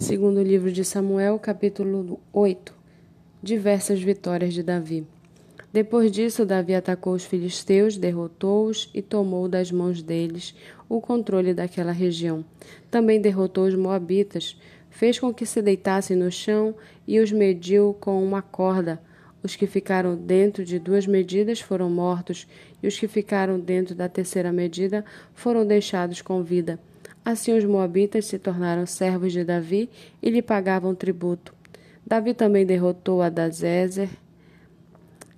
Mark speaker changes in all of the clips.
Speaker 1: Segundo livro de Samuel, capítulo 8. Diversas vitórias de Davi. Depois disso, Davi atacou os filisteus, derrotou-os e tomou das mãos deles o controle daquela região. Também derrotou os moabitas, fez com que se deitassem no chão e os mediu com uma corda. Os que ficaram dentro de duas medidas foram mortos, e os que ficaram dentro da terceira medida foram deixados com vida. Assim os moabitas se tornaram servos de Davi e lhe pagavam tributo. Davi também derrotou Adazezer,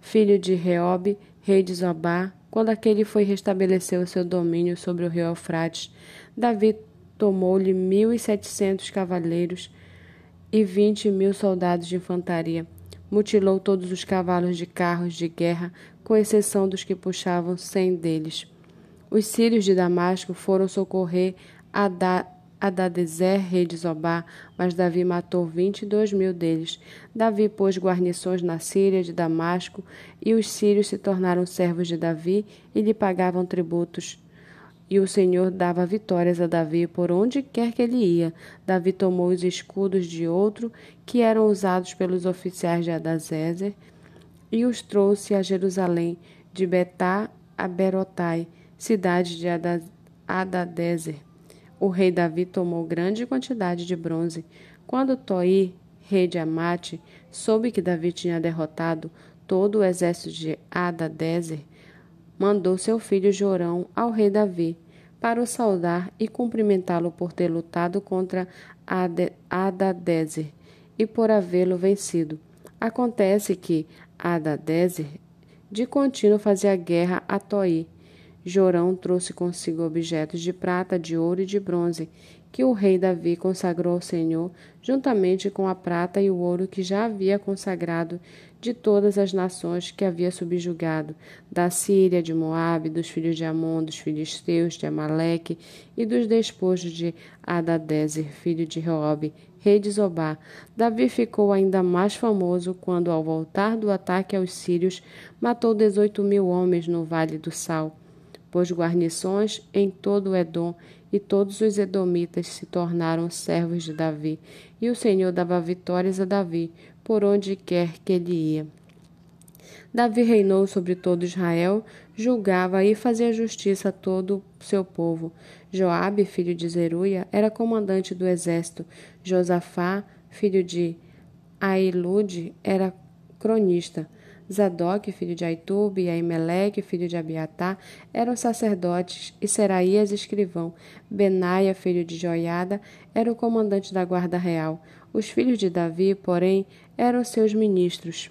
Speaker 1: filho de Reob, rei de Zobá, quando aquele foi restabelecer o seu domínio sobre o rio Eufrates. Davi tomou-lhe mil e setecentos cavaleiros e vinte mil soldados de infantaria. Mutilou todos os cavalos de carros de guerra, com exceção dos que puxavam cem deles. Os sírios de Damasco foram socorrer Adadezer, rei de Zobá, mas Davi matou vinte e dois mil deles. Davi pôs guarnições na Síria de Damasco, e os sírios se tornaram servos de Davi e lhe pagavam tributos. E o Senhor dava vitórias a Davi por onde quer que ele ia. Davi tomou os escudos de outro, que eram usados pelos oficiais de Adazezer, e os trouxe a Jerusalém, de Betá a Berotai, cidade de Adadezer o rei Davi tomou grande quantidade de bronze. Quando Toi, rei de Amate, soube que Davi tinha derrotado todo o exército de Adadezer, mandou seu filho Jorão ao rei Davi para o saudar e cumprimentá-lo por ter lutado contra Adadezer e por havê-lo vencido. Acontece que Adadezer de contínuo fazia guerra a Toi Jorão trouxe consigo objetos de prata, de ouro e de bronze, que o rei Davi consagrou ao Senhor, juntamente com a prata e o ouro que já havia consagrado de todas as nações que havia subjugado, da Síria, de Moabe, dos filhos de Amon, dos filisteus, de Amaleque e dos despojos de Adadezer, filho de Reob, rei de Zobá. Davi ficou ainda mais famoso quando, ao voltar do ataque aos sírios, matou dezoito mil homens no Vale do Sal pôs guarnições em todo o Edom, e todos os edomitas se tornaram servos de Davi, e o Senhor dava vitórias a Davi, por onde quer que ele ia. Davi reinou sobre todo Israel, julgava e fazia justiça a todo o seu povo. Joabe, filho de Zeruia, era comandante do exército. Josafá, filho de Ailude, era cronista. Zadok, filho de Aitube, e Aimeleque, filho de Abiatá, eram sacerdotes, e Seraías, escrivão. Benaia, filho de Joiada, era o comandante da guarda real. Os filhos de Davi, porém, eram seus ministros.